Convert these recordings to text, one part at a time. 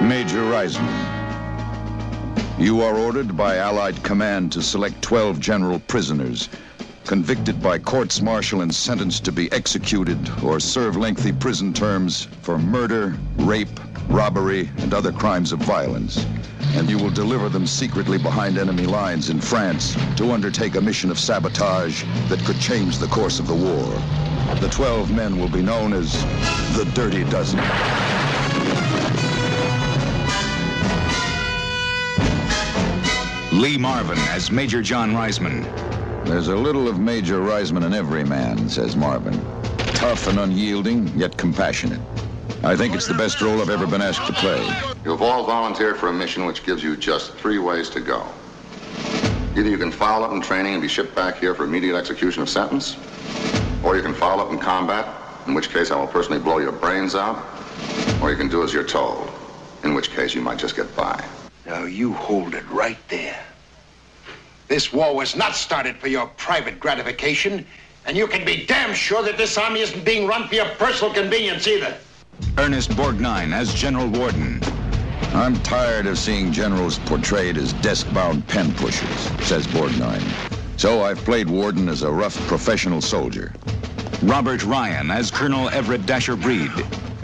Major Reisman. You are ordered by Allied command to select 12 general prisoners, convicted by courts martial and sentenced to be executed or serve lengthy prison terms for murder, rape, robbery, and other crimes of violence. And you will deliver them secretly behind enemy lines in France to undertake a mission of sabotage that could change the course of the war. The 12 men will be known as the Dirty Dozen. Lee Marvin as Major John Reisman. There's a little of Major Reisman in every man, says Marvin. Tough and unyielding, yet compassionate. I think it's the best role I've ever been asked to play. You've all volunteered for a mission which gives you just three ways to go. Either you can foul up in training and be shipped back here for immediate execution of sentence, or you can foul up in combat, in which case I will personally blow your brains out, or you can do as you're told, in which case you might just get by. Now you hold it right there. This war was not started for your private gratification, and you can be damn sure that this army isn't being run for your personal convenience either. Ernest Borgnine as General Warden. I'm tired of seeing generals portrayed as desk-bound pen pushers, says Borgnine. So I've played Warden as a rough professional soldier. Robert Ryan as Colonel Everett Dasher Breed.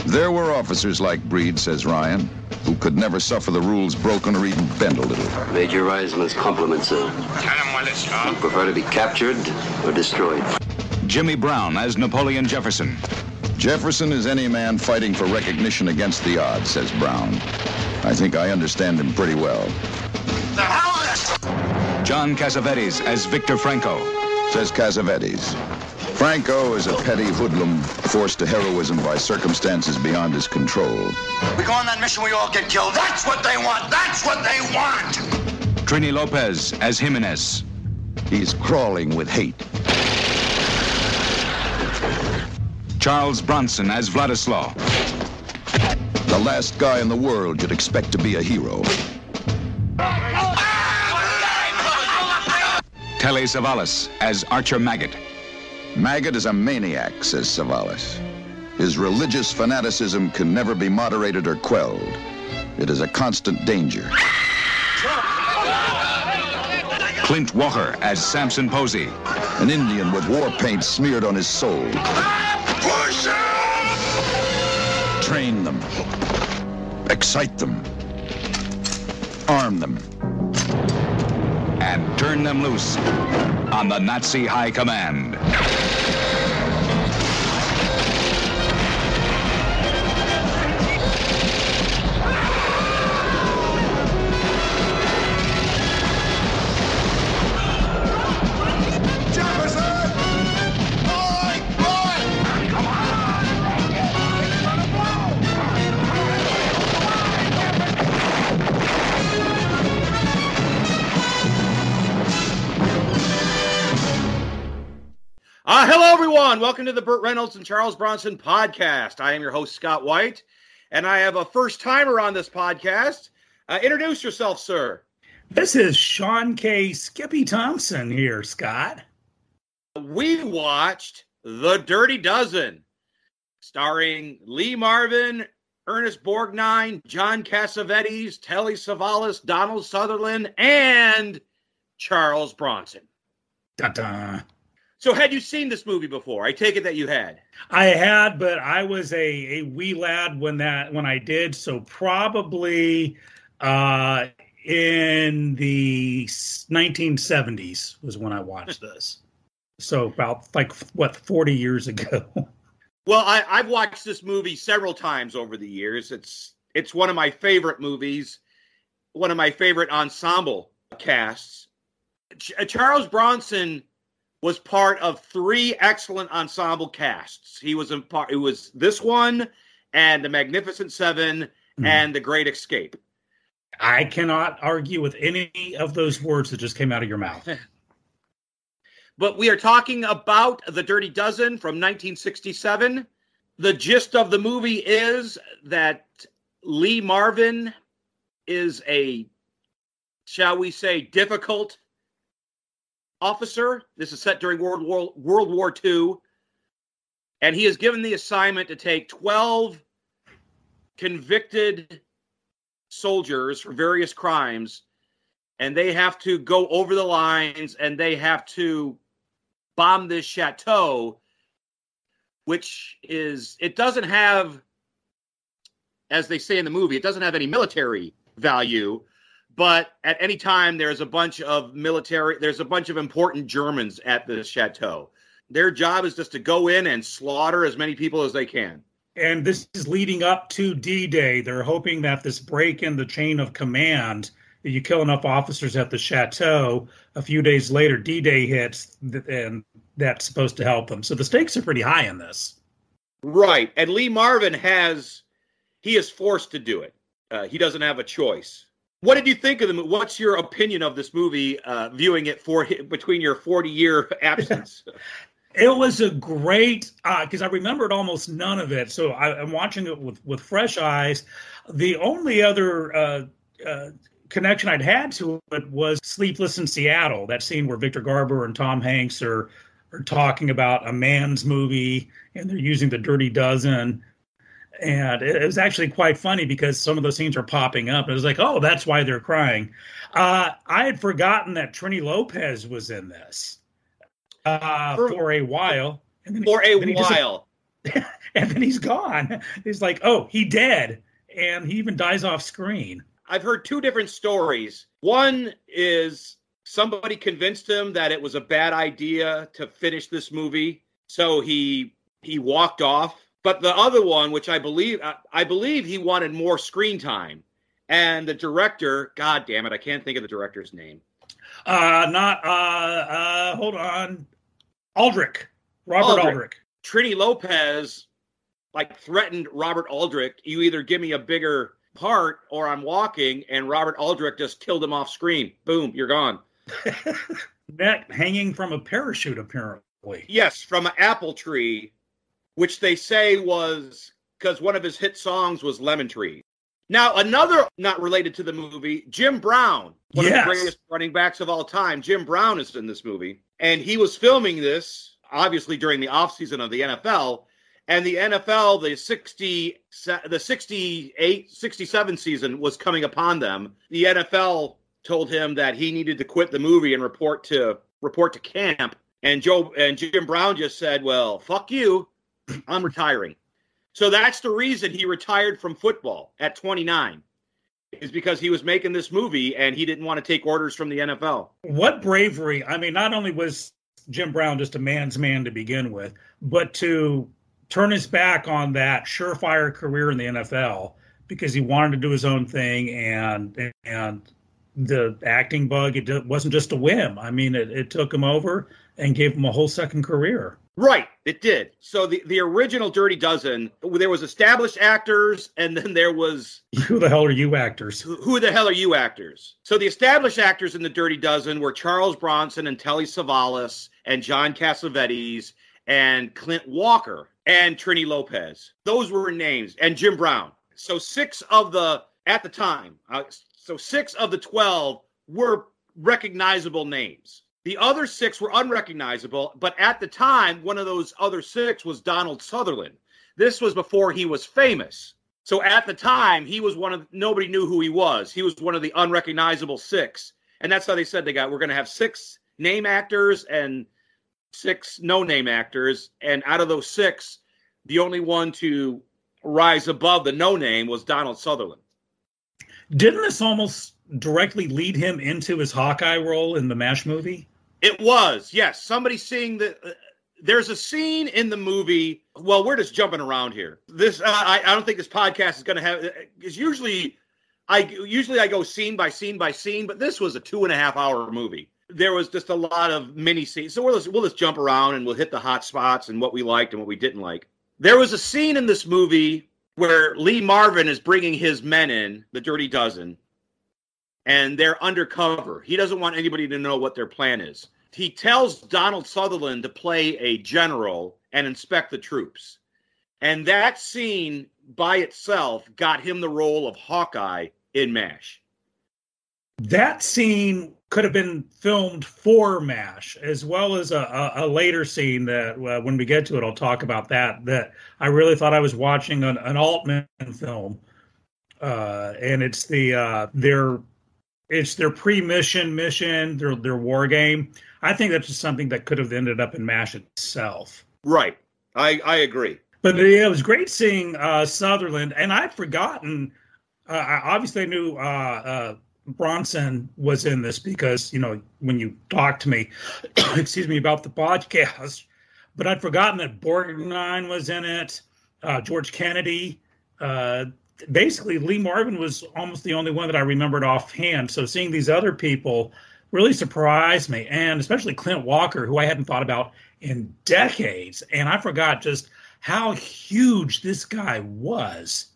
There were officers like Breed, says Ryan, who could never suffer the rules broken or even bend a little. Major Reisman's compliments, sir. Tell him while it's on. You prefer to be captured or destroyed? Jimmy Brown as Napoleon Jefferson. Jefferson is any man fighting for recognition against the odds, says Brown. I think I understand him pretty well. The hell is John Cassavetes as Victor Franco. Says Cassavetes. Franco is a petty hoodlum forced to heroism by circumstances beyond his control. We go on that mission, we all get killed. That's what they want. That's what they want. Trini Lopez as Jimenez. He's crawling with hate. Charles Bronson as Wladislaw. The last guy in the world you'd expect to be a hero. Telly Savalas as Archer Maggot. Maggot is a maniac, says Savalas. His religious fanaticism can never be moderated or quelled. It is a constant danger. Clint Walker as Samson Posey. An Indian with war paint smeared on his soul. Train them. Excite them. Arm them. And turn them loose on the Nazi High Command. Everyone. Welcome to the Burt Reynolds and Charles Bronson podcast. I am your host, Scott White, and I have a first timer on this podcast. Uh, introduce yourself, sir. This is Sean K. Skippy Thompson here, Scott. We watched The Dirty Dozen, starring Lee Marvin, Ernest Borgnine, John Cassavetes, Telly Savalas, Donald Sutherland, and Charles Bronson. Dun-dun. So, had you seen this movie before? I take it that you had. I had, but I was a, a wee lad when that when I did. So probably uh, in the 1970s was when I watched this. So about like what 40 years ago. Well, I, I've watched this movie several times over the years. It's it's one of my favorite movies, one of my favorite ensemble casts. Ch- Charles Bronson was part of three excellent ensemble casts. He was in part. It was this one and the Magnificent 7 Mhm. and the Great Escape. I cannot argue with any of those words that just came out of your mouth. But we are talking about The Dirty Dozen from 1967. The gist of the movie is that Lee Marvin is a, shall we say, difficult officer. This is set during World War World War II, and he is given the assignment to take 12 convicted soldiers for various crimes, and they have to go over the lines and they have to bomb this chateau, which is it doesn't have, as they say in the movie, it doesn't have any military value. But at any time, there's a bunch of military, there's a bunch of important Germans at the chateau. Their job is just to go in and slaughter as many people as they can. And this is leading up to D Day. They're hoping that this break in the chain of command, that you kill enough officers at the chateau, a few days later, D Day hits, and that's supposed to help them. So the stakes are pretty high in this. Right. And Lee Marvin has, he is forced to do it. Uh, he doesn't have a choice. What did you think of the movie? What's your opinion of this movie, uh, viewing it for between your 40 year absence? it was a great because uh, I remembered almost none of it. So I, am watching it with with fresh eyes. The only other uh, uh, connection I'd had to it was Sleepless in Seattle. That scene where Victor Garber and Tom Hanks are are talking about a man's movie and they're using the Dirty Dozen. And it was actually quite funny because some of those scenes are popping up. And it was like, oh, that's why they're crying. Uh, I had forgotten that Trini Lopez was in this uh, for, for, a while. And then for he, a while. Just, and then he's gone. He's like, oh, he dead. And he even dies off screen. I've heard two different stories. One is somebody convinced him that it was a bad idea to finish this movie, so he he walked off. But the other one, which I believe I, I believe he wanted more screen time, and the director, God damn it, I can't think of the director's name. Uh, not uh, uh, hold on, Aldrich, Robert Aldrich. Aldrich. Trini Lopez, like threatened Robert Aldrich. You either give me a bigger part or I'm walking, and Robert Aldrich just killed him off screen. Boom, you're gone. Neck hanging from a parachute, apparently. Yes, from an apple tree, which they say was because one of his hit songs was Lemon Tree. Now, another not related to the movie, Jim Brown, one yes. of the greatest running backs of all time. Jim Brown is in this movie, and he was filming this obviously during the offseason of the NFL. And the NFL, the 60, the 68, 67 season was coming upon them. The NFL told him that he needed to quit the movie and report to report to camp. And Joe and Jim Brown just said, "Well, fuck you, I'm retiring." So that's the reason he retired from football at 29 is because he was making this movie and he didn't want to take orders from the NFL. What bravery. I mean, not only was Jim Brown just a man's man to begin with, but to turn his back on that surefire career in the NFL because he wanted to do his own thing and and the acting bug it wasn't just a whim. I mean, it, it took him over and gave him a whole second career. Right, it did. So the the original Dirty Dozen, there was established actors, and then there was who the hell are you actors? Who, who the hell are you actors? So the established actors in the Dirty Dozen were Charles Bronson and Telly Savalas and John Cassavetes and Clint Walker and Trini Lopez. Those were names, and Jim Brown. So six of the at the time, uh, so six of the twelve were recognizable names. The other six were unrecognizable, but at the time, one of those other six was Donald Sutherland. This was before he was famous. So at the time, he was one of nobody knew who he was. He was one of the unrecognizable six. And that's how they said they got we're going to have six name actors and six no name actors. And out of those six, the only one to rise above the no name was Donald Sutherland. Didn't this almost directly lead him into his Hawkeye role in the MASH movie? It was, yes. Somebody seeing the. Uh, there's a scene in the movie. Well, we're just jumping around here. This, uh, I, I don't think this podcast is going to have. Is usually, I usually I go scene by scene by scene, but this was a two and a half hour movie. There was just a lot of mini scenes, so we'll just, we'll just jump around and we'll hit the hot spots and what we liked and what we didn't like. There was a scene in this movie where Lee Marvin is bringing his men in, the Dirty Dozen, and they're undercover. He doesn't want anybody to know what their plan is. He tells Donald Sutherland to play a general and inspect the troops. And that scene by itself got him the role of Hawkeye in MASH. That scene could have been filmed for MASH, as well as a, a, a later scene that, uh, when we get to it, I'll talk about that. That I really thought I was watching an, an Altman film uh, and it's the uh, their it's their pre-mission mission, their their war game. I think that's just something that could have ended up in Mash itself. Right. I I agree. But yeah, it was great seeing uh, Sutherland, and I'd forgotten. Uh, I obviously knew uh, uh, Bronson was in this because you know when you talked to me, excuse me, about the podcast, but I'd forgotten that Borgnine was in it. Uh, George Kennedy. Basically, Lee Marvin was almost the only one that I remembered offhand. So seeing these other people really surprised me, and especially Clint Walker, who I hadn't thought about in decades, and I forgot just how huge this guy was.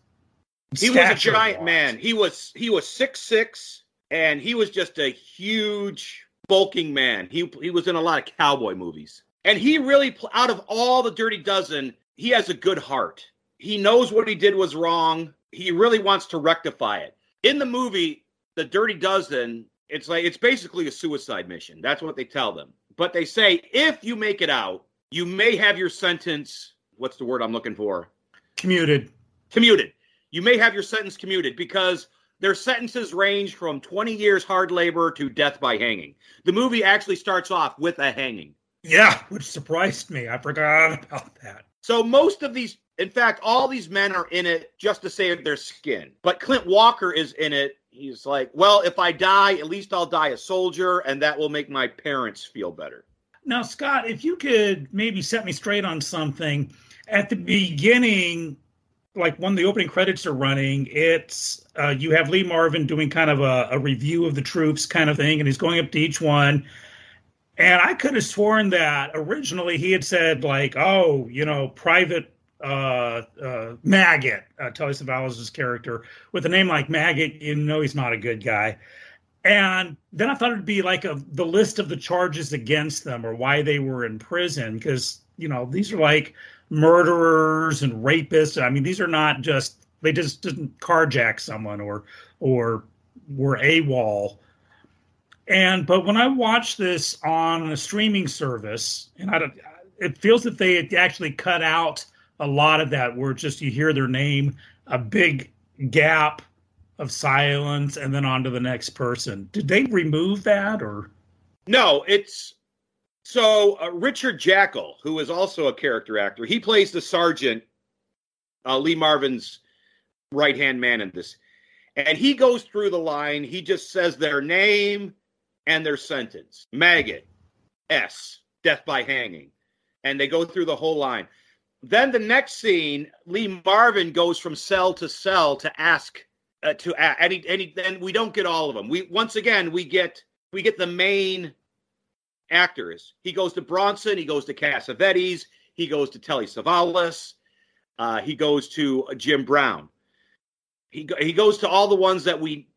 He was a giant man. He was he was six six, and he was just a huge bulking man. He he was in a lot of cowboy movies, and he really out of all the Dirty Dozen, he has a good heart. He knows what he did was wrong. He really wants to rectify it. In the movie, The Dirty Dozen, it's like it's basically a suicide mission. That's what they tell them. But they say if you make it out, you may have your sentence. What's the word I'm looking for? Commuted. Commuted. You may have your sentence commuted because their sentences range from 20 years hard labor to death by hanging. The movie actually starts off with a hanging. Yeah, which surprised me. I forgot about that. So most of these, in fact, all these men are in it just to save their skin. But Clint Walker is in it. He's like, well, if I die, at least I'll die a soldier, and that will make my parents feel better. Now, Scott, if you could maybe set me straight on something at the beginning, like when the opening credits are running, it's uh, you have Lee Marvin doing kind of a, a review of the troops, kind of thing, and he's going up to each one. And I could have sworn that originally he had said like, "Oh, you know, Private uh, uh, Maggot, uh, Telly Savalas' character, with a name like Maggot, you know he's not a good guy." And then I thought it'd be like a, the list of the charges against them or why they were in prison, because you know these are like murderers and rapists. I mean, these are not just they just didn't carjack someone or or were AWOL and but when I watch this on a streaming service, and I don't, it feels that they actually cut out a lot of that, where just you hear their name, a big gap of silence, and then on to the next person. Did they remove that or? No, it's so uh, Richard Jaeckel, who is also a character actor, he plays the sergeant, uh, Lee Marvin's right hand man in this, and he goes through the line. He just says their name and their sentence. Maggot, S, death by hanging. And they go through the whole line. Then the next scene, Lee Marvin goes from cell to cell to ask uh, to uh, any any. Then we don't get all of them. We once again we get we get the main actors. He goes to Bronson. He goes to Cassavetes. He goes to Telly Savalas. Uh, he goes to Jim Brown. He he goes to all the ones that we,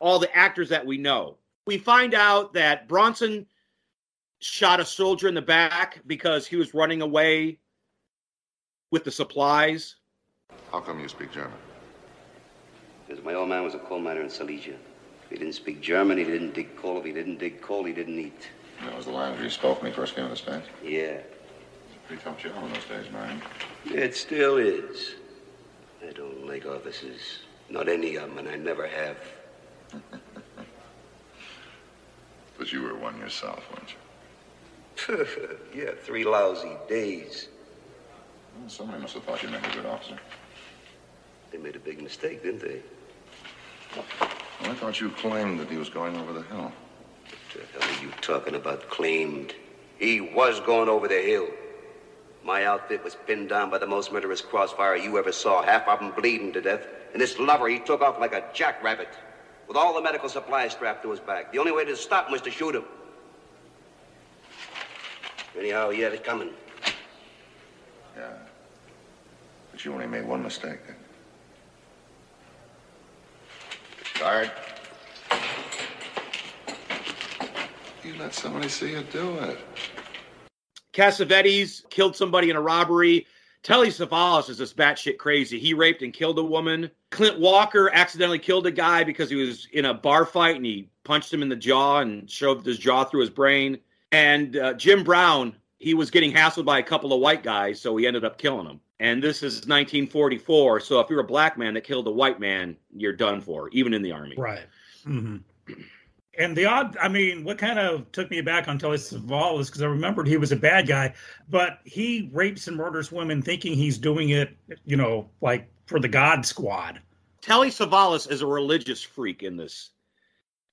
all the actors that we know we find out that Bronson shot a soldier in the back because he was running away with the supplies. How come you speak German? Because my old man was a coal miner in Silesia. If he didn't speak German, he didn't dig coal. If he didn't dig coal, he didn't eat. That was the language you spoke when you first came to the States? Yeah. Pretty tough job in those days, man. It still is. I don't like officers. Not any of them, and I never have. But you were one yourself, weren't you? yeah, three lousy days. Well, somebody must have thought you made a good officer. They made a big mistake, didn't they? Well, I thought you claimed that he was going over the hill. What the hell are you talking about, claimed? He was going over the hill. My outfit was pinned down by the most murderous crossfire you ever saw, half of them bleeding to death. And this lover, he took off like a jackrabbit with all the medical supplies strapped to his back. The only way to stop him was to shoot him. Anyhow, he had it coming. Yeah. You only made one mistake then. Guard. You let somebody see you do it. Cassavetes killed somebody in a robbery. Telly Savalas is this batshit crazy. He raped and killed a woman. Clint Walker accidentally killed a guy because he was in a bar fight and he punched him in the jaw and shoved his jaw through his brain. And uh, Jim Brown he was getting hassled by a couple of white guys, so he ended up killing them. And this is 1944, so if you're a black man that killed a white man, you're done for, even in the army. Right. Mm-hmm. And the odd, I mean, what kind of took me back on Telly Savalas because I remembered he was a bad guy, but he rapes and murders women thinking he's doing it, you know, like for the God Squad. Telly Savalas is a religious freak in this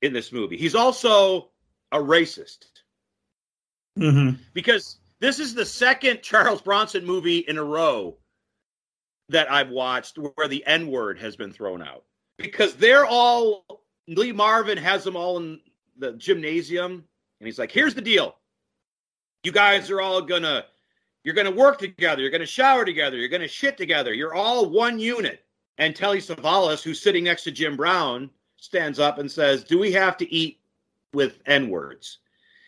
in this movie. He's also a racist. Mm-hmm. Because this is the second Charles Bronson movie in a row that I've watched where the N word has been thrown out. Because they're all, Lee Marvin has them all in the gymnasium. And he's like, here's the deal. You guys are all gonna, you're gonna work together. You're gonna shower together. You're gonna shit together. You're all one unit. And Telly Savalas, who's sitting next to Jim Brown, stands up and says, do we have to eat with N words?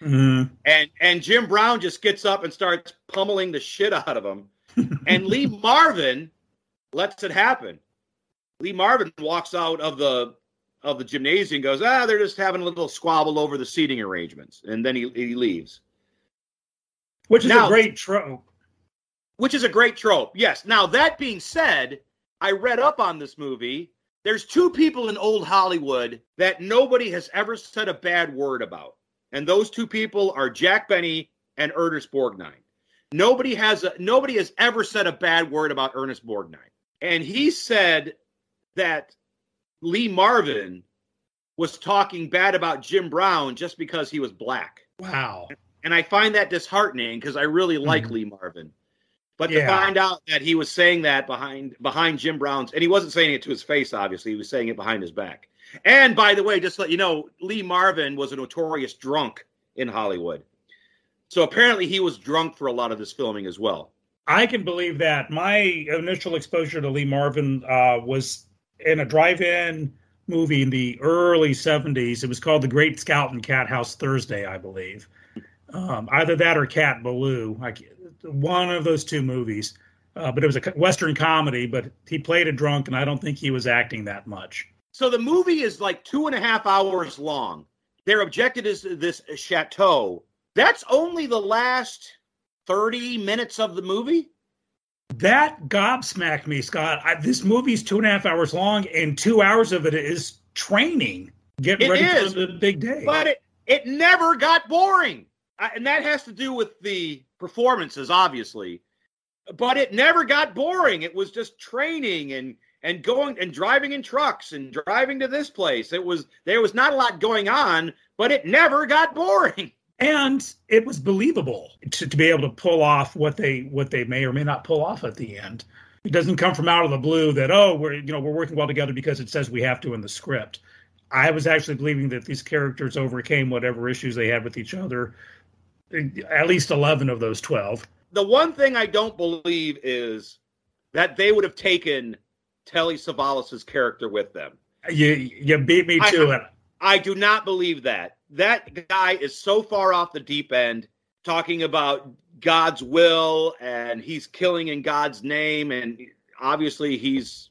Mm-hmm. And and Jim Brown just gets up and starts pummeling the shit out of him. and Lee Marvin lets it happen. Lee Marvin walks out of the of the gymnasium goes, ah, they're just having a little squabble over the seating arrangements. And then he, he leaves. Which is Now- a great trope. Which is a great trope. Yes. Now that being said, I read up on this movie. There's two people in old Hollywood that nobody has ever said a bad word about. And those two people are Jack Benny and Ernest Borgnine. Nobody has a, nobody has ever said a bad word about Ernest Borgnine. And he said that Lee Marvin was talking bad about Jim Brown just because he was black. Wow. And I find that disheartening because I really like Mhm. Lee Marvin. But Yeah. to find out that he was saying that behind behind Jim Brown's and he wasn't saying it to his face, obviously, he was saying it behind his back. And by the way, just let you know, Lee Marvin was a notorious drunk in Hollywood. So apparently he was drunk for a lot of this filming as well. I can believe that. My initial exposure to Lee Marvin uh, was in a drive-in movie in the early '70s. It was called The Great Scout and Cat House Thursday, I believe. Um, either that or Cat Ballou. like one of those two movies. Uh, but it was a Western comedy. But he played a drunk, and I don't think he was acting that much. So the movie is like two and a half hours long. Their objective is this chateau. That's only the last 30 minutes of the movie. That gobsmacked me, Scott. I, this movie's two and a half hours long, and two hours of it is training, getting It ready is, for the big day. but it it never got boring I, and that has to do with the performances obviously but it never got boring it was just training and and going and driving in trucks and driving to this place it was there was not a lot going on but it never got boring and it was believable to, to be able to pull off what they what they may or may not pull off at the end. It doesn't come from out of the blue that oh we're you know we're working well together because it says we have to in the script. I was actually believing that these characters overcame whatever issues they had with each other. Eh, at least eleven of those twelve. the one thing i don't believe is that they would have taken telly savalas's character with them You you beat me I- to it. I do not believe that. That guy is so far off the deep end talking about God's will and he's killing in God's name and obviously he's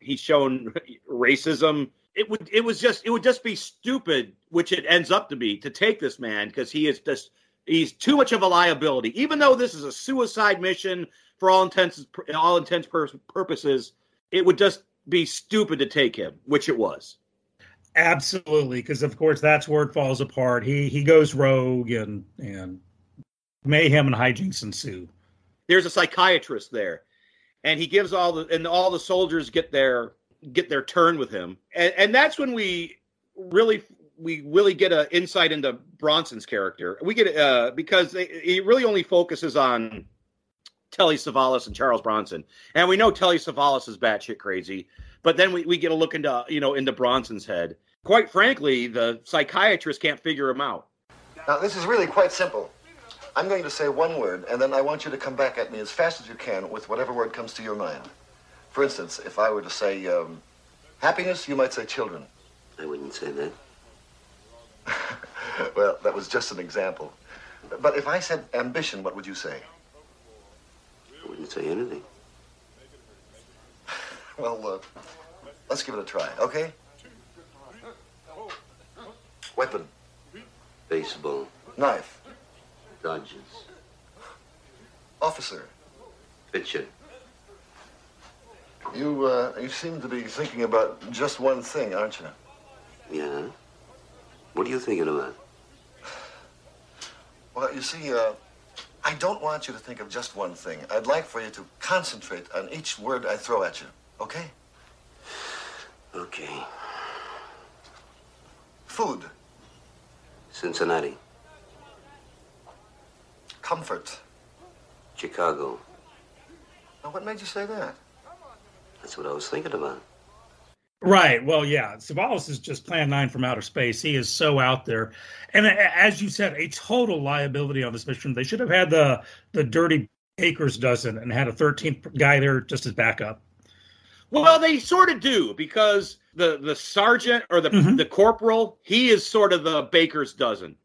he's shown racism. It would it was just it would just be stupid, which it ends up to be, to take this man because he is just he's too much of a liability. Even though this is a suicide mission for all intents all intents purposes, it would just be stupid to take him, which it was. Absolutely, because of course that's where it falls apart. He he goes rogue and and mayhem and hijinks ensue. there's a psychiatrist there and he gives all the and all the soldiers get their get their turn with him and, and that's when we really we really get an insight into bronson's character we get uh because they, he really only focuses on telly savalas and charles bronson and we know telly savalas is batshit crazy but then we, we get a look into you know into bronson's head quite frankly the psychiatrist can't figure him out Now, this is really quite simple. I'm going to say one word, and then I want you to come back at me as fast as you can with whatever word comes to your mind. For instance, if I were to say um, happiness, you might say children. I wouldn't say that. Well, that was just an example. But if I said ambition, what would you say? Say anything. Well, uh, let's give it a try, okay? Weapon, Baseball, knife, Dodgers, Officer, Pitcher. you uh, you seem to be thinking about just one thing, aren't you? Yeah? What are you thinking about? Well, you see, uh, I don't want you to think of just one thing. I'd like for you to concentrate on each word I throw at you. Okay? Okay. Food, Cincinnati. comfort. Chicago. Now, what made you say that? That's what I was thinking about. Right. Well, yeah. Savalas is just Plan 9 from outer space. He is so out there. And as you said, a total liability on this mission. They should have had the the dirty Baker's dozen and had a 13th guy there just as backup. Well, they sort of do because the the sergeant or the Mhm. the corporal, he is sort of the baker's dozen.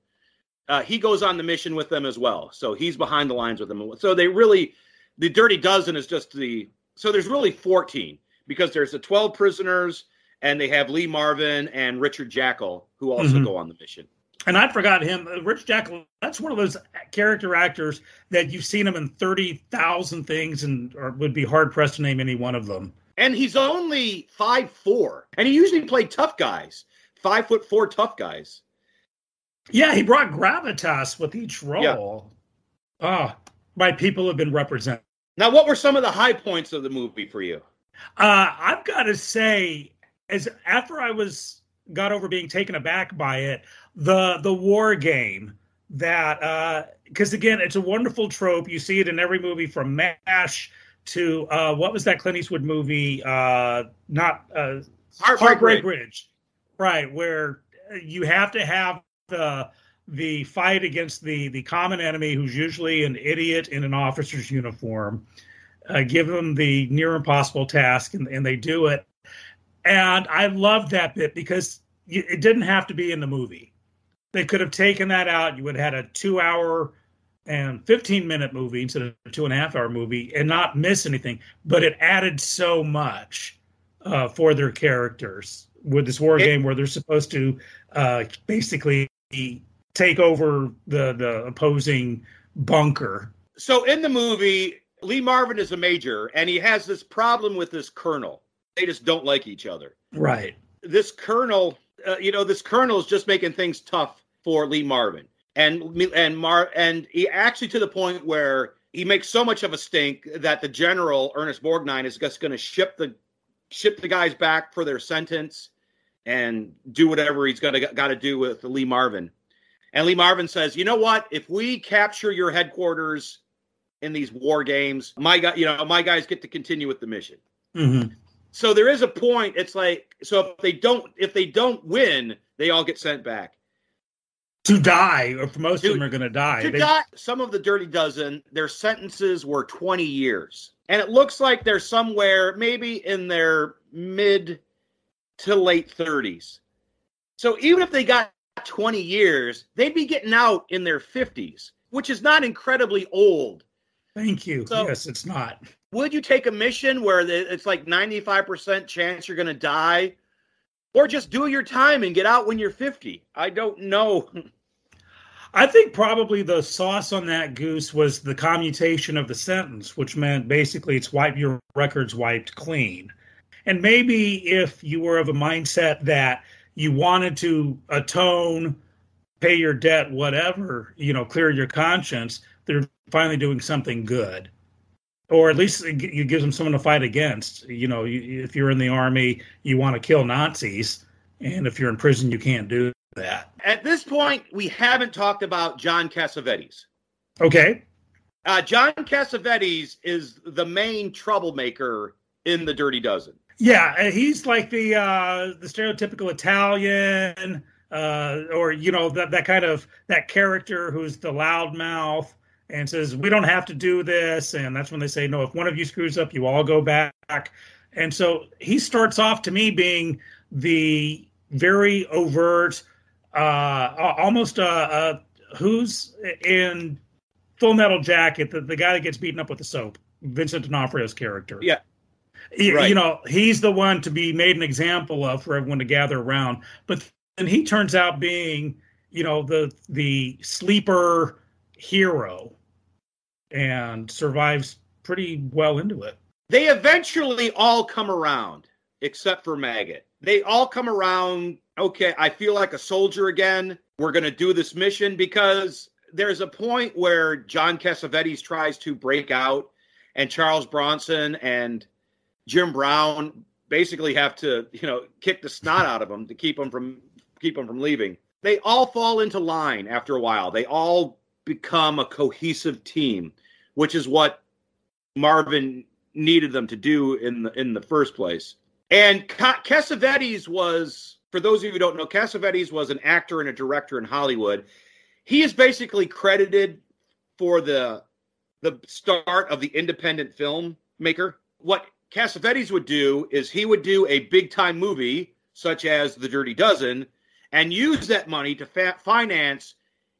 Uh, he goes on the mission with them as well, so he's behind the lines with them. So they really, the dirty dozen is just the. So there's really 14 because there's the 12 prisoners and they have Lee Marvin and Richard Jaeckel who also Mhm. go on the mission. And I forgot him. Uh, Rich Jaeckel, that's one of those character actors that you've seen him in 30,000 things and or would be hard pressed to name any one of them. And he's only five four, and he usually played tough guys, five foot four tough guys. Yeah, he brought gravitas with each role. Ah, my people have been represented. Now, what were some of the high points of the movie for you? Uh, I've got to say, as after I was got over being taken aback by it, the the war game that because again, it's a wonderful trope. You see it in every movie from MASH to uh, what was that Clint Eastwood movie? Uh, not uh, Heartbreak Heartbreak Ridge. Ridge, right? Where you have to have the the fight against the the common enemy, who's usually an idiot in an officer's uniform. Uh, give them the near impossible task, and, and they do it. And I loved that bit because it didn't have to be in the movie. They could have taken that out. You would have had a two hour and 15 minute movie instead of a two and a half hour movie and not miss anything. But it added so much uh, for their characters with this war It- game where they're supposed to uh, basically take over the, the opposing bunker. So in the movie, Lee Marvin is a major, and he has this problem with this colonel. They just don't like each other. Right. This colonel, uh, you know, this colonel is just making things tough for Lee Marvin, and and Mar and he actually to the point where he makes so much of a stink that the general Ernest Borgnine is just going to ship the ship the guys back for their sentence and do whatever he's got to got to do with Lee Marvin. And Lee Marvin says, "You know what? If we capture your headquarters in these war games, my guy, you know, my guys get to continue with the mission." Mm-hmm. So there is a point. It's like so if they don't if they don't win, they all get sent back. To die, or most To- of them are going to die. To They- die, some of the Dirty Dozen, their sentences were 20 years. And it looks like they're somewhere maybe in their mid to late 30s. So even if they got 20 years, they'd be getting out in their 50s, which is not incredibly old. Thank you. So- yes, it's not. Would you take a mission where it's like 95% chance you're going to die? Or just do your time and get out when you're 50? I don't know. I think probably the sauce on that goose was the commutation of the sentence, which meant basically it's wipe your records wiped clean. And maybe if you were of a mindset that you wanted to atone, pay your debt, whatever, you know, clear your conscience, they're finally doing something good. Or at least it gi- it gives them someone to fight against. You know, you, if you're in the army, you want to kill Nazis. And if you're in prison, you can't do that. At this point, we haven't talked about John Cassavetes. Okay. Uh, John Cassavetes is the main troublemaker in the Dirty Dozen. Yeah, uh, he's like the uh, the stereotypical Italian, uh, or you know that that kind of that character who's the loudmouth and says we don't have to do this, and that's when they say no. If one of you screws up, you all go back. And so he starts off to me being the very overt, uh, almost uh, uh, who's in Full Metal Jacket, the, the guy that gets beaten up with the soap, Vincent D'Onofrio's character. Yeah. Right. You know, he's the one to be made an example of for everyone to gather around. But then he turns out being, you know, the the sleeper hero. And survives pretty well into it. They eventually all come around, except for Maggot. They all come around. Okay, I feel like a soldier again. We're going to do this mission because there's a point where John Cassavetes tries to break out, and Charles Bronson and Jim Brown basically have to, you know, kick the snot out of him to keep him from keep him from leaving. They all fall into line after a while. They all become a cohesive team, which is what Marvin needed them to do in the in the first place. And Cassavetes was, for those of you who don't know, Cassavetes was an actor and a director in Hollywood. He is basically credited for the the start of the independent film maker. What Cassavetes would do is he would do a big time movie such as The Dirty Dozen and use that money to fa- finance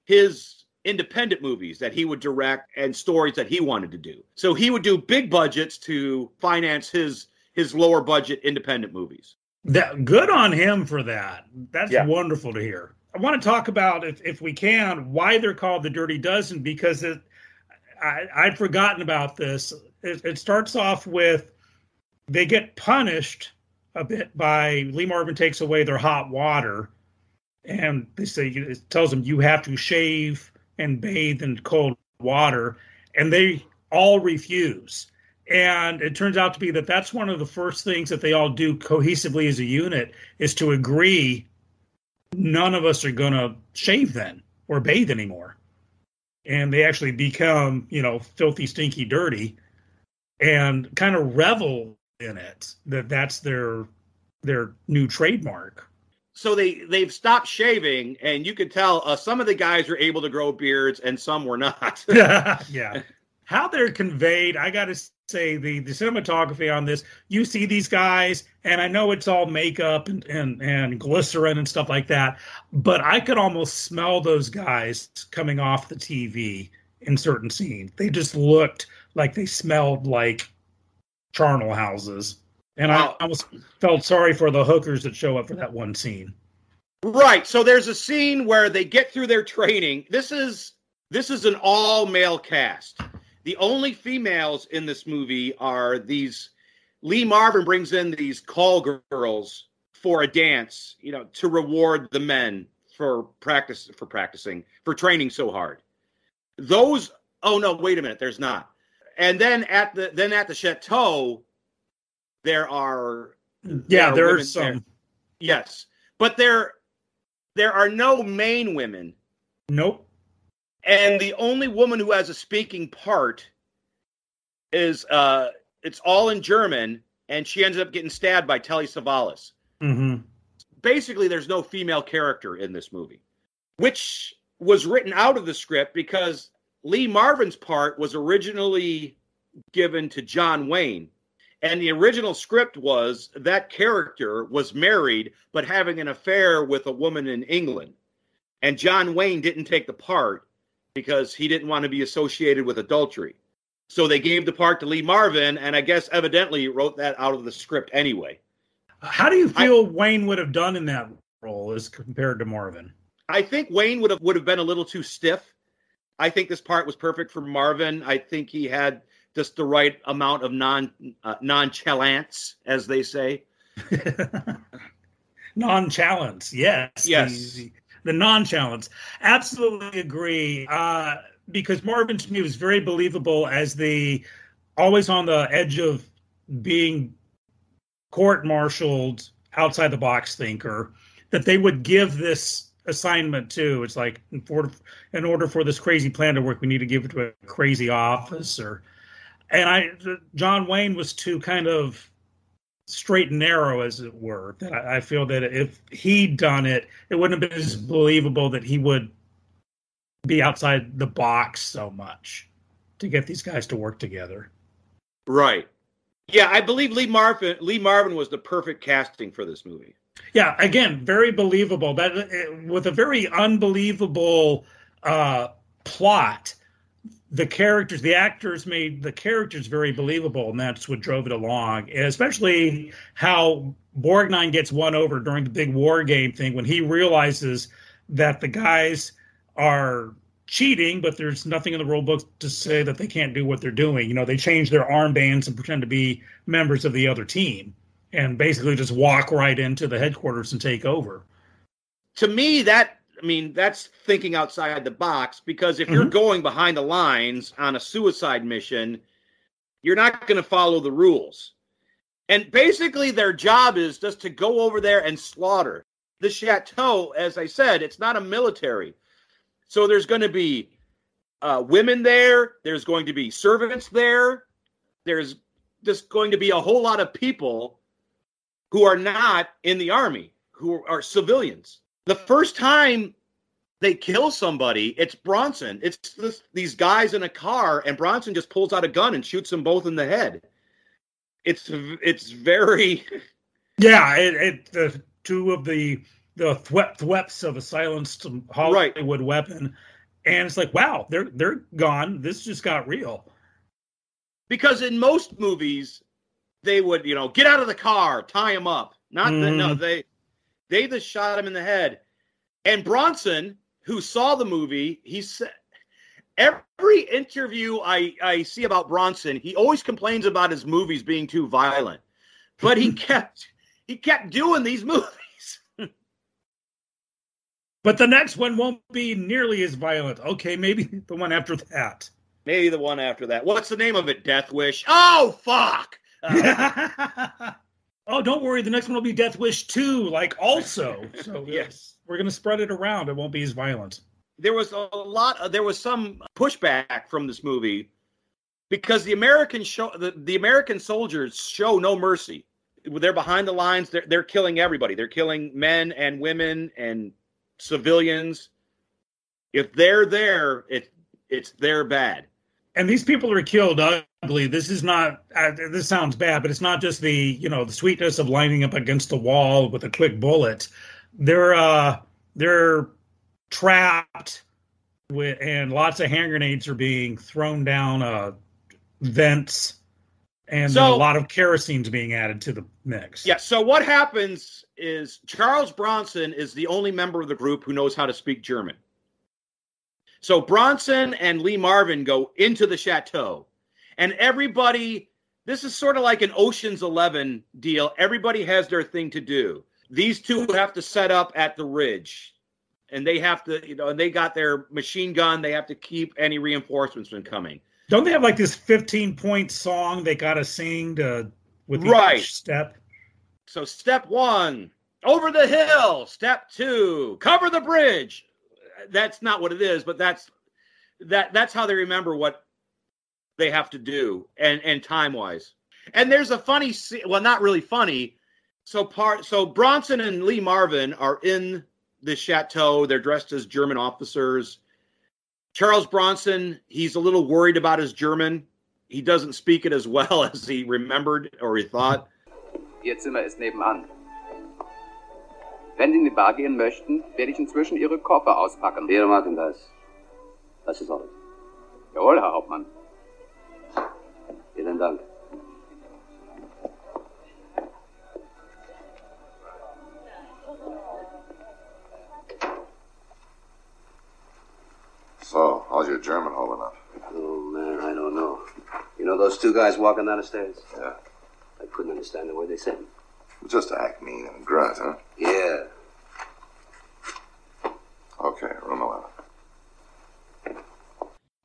his independent movies that he would direct and stories that he wanted to do. So he would do big budgets to finance his his lower budget independent movies. That good on him for that. That's yeah. wonderful to hear. I want to talk about if if we can why they're called the Dirty Dozen because it I, I'd forgotten about this. It, it starts off with they get punished a bit by Lee Marvin takes away their hot water, and they say it tells them you have to shave and bathe in cold water, and they all refuse. And it turns out to be that that's one of the first things that they all do cohesively as a unit is to agree none of us are going to shave then or bathe anymore. And they actually become, you know, filthy, stinky, dirty and kind of revel in it that that's their their new trademark so they they've stopped shaving, and you could tell uh, some of the guys were able to grow beards, and some were not. yeah, how they're conveyed, I got to say the the cinematography on this. You see these guys, and I know it's all makeup and and and glycerin and stuff like that, but I could almost smell those guys coming off the TV in certain scenes. They just looked like they smelled like charnel houses. And. I almost felt sorry for the hookers that show up for that one scene. Right. So there's a scene where they get through their training. This is this is an all male cast. The only females in this movie are these Lee Marvin brings in these call girls for a dance, you know, to reward the men for practice for practicing, for training so hard. Those oh no, wait a minute, there's not. And then at the then at the chateau, there are yeah, there, are some. There. Yes, but there there are no main women. Nope. And the only woman who has a speaking part is uh it's all in German, and she ends up getting stabbed by Telly Savalas. Mm-hmm. Basically, there's no female character in this movie, which was written out of the script because Lee Marvin's part was originally given to John Wayne, and the original script was that character was married but having an affair with a woman in England. And John Wayne didn't take the part because he didn't want to be associated with adultery. So they gave the part to Lee Marvin, and I guess evidently wrote that out of the script anyway. How do you feel I, Wayne would have done in that role as compared to Marvin? I think Wayne would have would have been a little too stiff. I think this part was perfect for Marvin. I think he had just the right amount of non uh, nonchalance, as they say. nonchalance, yes, yes, the, the nonchalance. Absolutely agree. Uh, because Marvin to me was very believable as the always on the edge of being court-martialed, outside the box thinker. That they would give this assignment to. It's like in order, in order for this crazy plan to work, we need to give it to a crazy officer and I John Wayne was too kind of straight and narrow, as it were. That I, I feel that if he'd done it, it wouldn't have been as believable that he would be outside the box so much to get these guys to work together. Right. Yeah, I believe Lee Marvin Lee Marvin was the perfect casting for this movie. Yeah, again, very believable. That with a very unbelievable uh, plot the characters, the actors made the characters very believable, and that's what drove it along. And especially how Borgnine gets won over during the big war game thing when he realizes that the guys are cheating, but there's nothing in the rule book to say that they can't do what they're doing. You know, they change their armbands and pretend to be members of the other team and basically just walk right into the headquarters and take over. To me, that I mean, that's thinking outside the box because if you're Mhm. going behind the lines on a suicide mission, you're not going to follow the rules. And basically, their job is just to go over there and slaughter. The chateau, as I said, it's not a military. So there's going to be uh, women there, there's going to be servants there, there's just going to be a whole lot of people who are not in the army, who are civilians. The first time they kill somebody, it's Bronson. It's this, these guys in a car, and Bronson just pulls out a gun and shoots them both in the head. It's it's very Yeah, it, it the two of the the thwep thweps of a silenced Hollywood weapon, and it's like, wow, they're they're gone. This just got real. because in most movies they would you know get out of the car, tie him up. Not that no, Mhm. they they just shot him in the head. And Bronson, who saw the movie, he said every interview I, I see about Bronson, he always complains about his movies being too violent. But he kept he kept doing these movies. But the next one won't be nearly as violent. Okay, maybe the one after that. Maybe the one after that. What's the name of it? Death Wish. Oh fuck. Uh, oh, don't worry. The next one will be Death Wish 2, like also. So Yes. we're going to spread it around. It won't be as violent. there was a lot there was some pushback from this movie because the American show the, the American soldiers show no mercy. They're behind the lines, they're they're killing everybody. They're killing men and women and civilians. If they're there, it it's their bad. And these people are killed ugly. This is not. Uh, this sounds bad, but it's not just the you know the sweetness of lining up against the wall with a quick bullet. They're uh they're trapped with, and lots of hand grenades are being thrown down uh vents, and So- a lot of kerosene's being added to the mix. Yeah, so what happens is Charles Bronson is the only member of the group who knows how to speak German. So Bronson and Lee Marvin go into the chateau, and everybody, this is sort of like an Ocean's 11 deal. Everybody has their thing to do. These two have to set up at the ridge, and they have to, you know, and they got their machine gun. They have to keep any reinforcements from coming. Don't they have like this fifteen point song they got to sing to with Right. each step? So step one, over the hill. Step two, cover the bridge. That's not what it is, but that's that that's how they remember what they have to do and and time wise. And there's a funny well not really funny. So part so Bronson and Lee Marvin are in the chateau. They're dressed as German officers. Charles Bronson, he's a little worried about his German. He doesn't speak it as well as he remembered or he thought. Ihr Zimmer ist nebenan. Wenn Sie in die Bar gehen möchten, werde ich inzwischen Ihre Koffer auspacken. Wir machen das. Das ist alles. Jawohl, Herr Hauptmann. Vielen Dank. So, how's your German holding up? Oh, man, I don't know. You know those two guys walking down the stairs? Yeah. I couldn't understand the word they said. Just to act mean and grunt, huh? Yeah.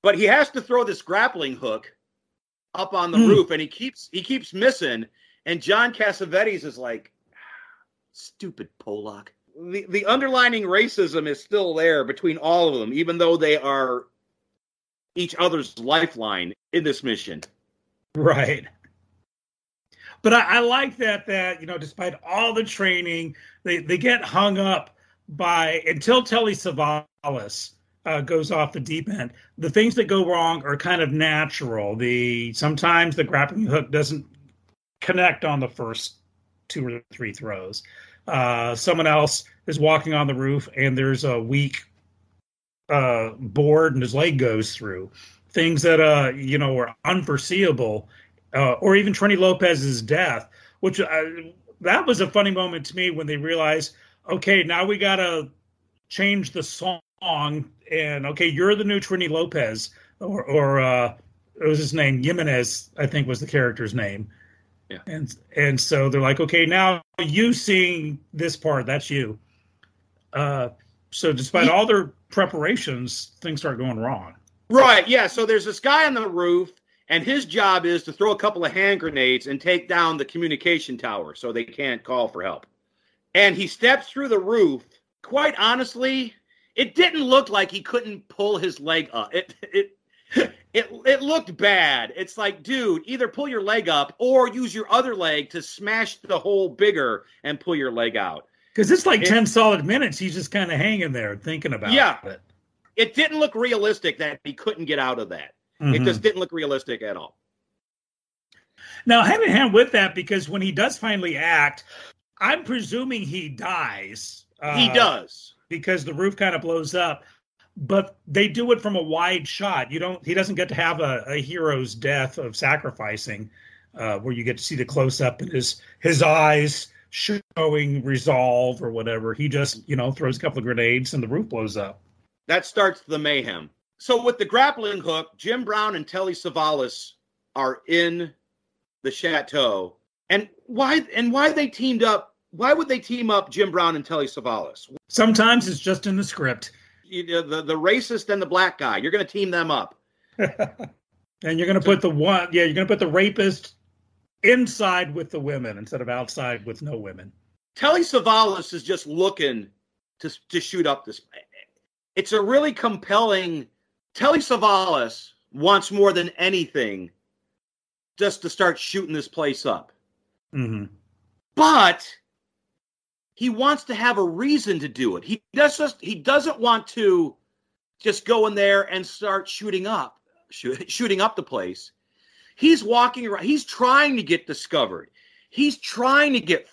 But he has to throw this grappling hook up on the Hmm. roof and he keeps he keeps missing and john cassavetes is like stupid polak the, the underlining racism is still there between all of them even though they are each other's lifeline in this mission Right. But I, I like that that you know, despite all the training, they they get hung up by until Telly Savalas uh, goes off the deep end. The things that go wrong are kind of natural. The sometimes the grappling hook doesn't connect on the first two or three throws. Uh, someone else is walking on the roof and there's a weak uh, board and his leg goes through. Things that uh you know are unforeseeable, uh, or even Trini Lopez's death, which uh, that was a funny moment to me when they realized, okay, now we gotta change the song and okay, you're the new Trini Lopez, or or uh, it was his name Jimenez, I think was the character's name. Yeah. And and so they're like, okay, now you seeing this part, that's you. Uh, so despite all their preparations, things start going wrong. Right. Yeah. So there's this guy on the roof, and his job is to throw a couple of hand grenades and take down the communication tower so they can't call for help. And he steps through the roof. Quite honestly, it didn't look like he couldn't pull his leg up. It it it it looked bad. It's like, dude, either pull your leg up or use your other leg to smash the hole bigger and pull your leg out. Because it's like It- 10 solid minutes. He's just kind of hanging there thinking about it. Yeah. it. It didn't look realistic that he couldn't get out of that. It Mhm. just didn't look realistic at all. Now, hand in hand with that, because when he does finally act, I'm presuming he dies. he uh, does. Because the roof kind of blows up. But they do it from a wide shot. You don't. He doesn't get to have a, a hero's death of sacrificing, uh, where you get to see the close up and his his eyes showing resolve or whatever. He just you know throws a couple of grenades and the roof blows up. That starts the mayhem. So with the grappling hook, Jim Brown and Telly Savalas are in the chateau. And why and why they teamed up? Why would they team up Jim Brown and Telly Savalas? Sometimes it's just in the script, You the the racist and the black guy. You're going to team them up. and you're going to put the one. Yeah, you're going to put the rapist inside with the women instead of outside with no women. Telly Savalas is just looking to to shoot up this. It's a really compelling. Telly Savalas wants more than anything just to start shooting this place up. hmm but he wants to have a reason to do it. He does just he doesn't want to just go in there and start shooting up, shoot, shooting up the place. He's walking around. He's trying to get discovered. He's trying to get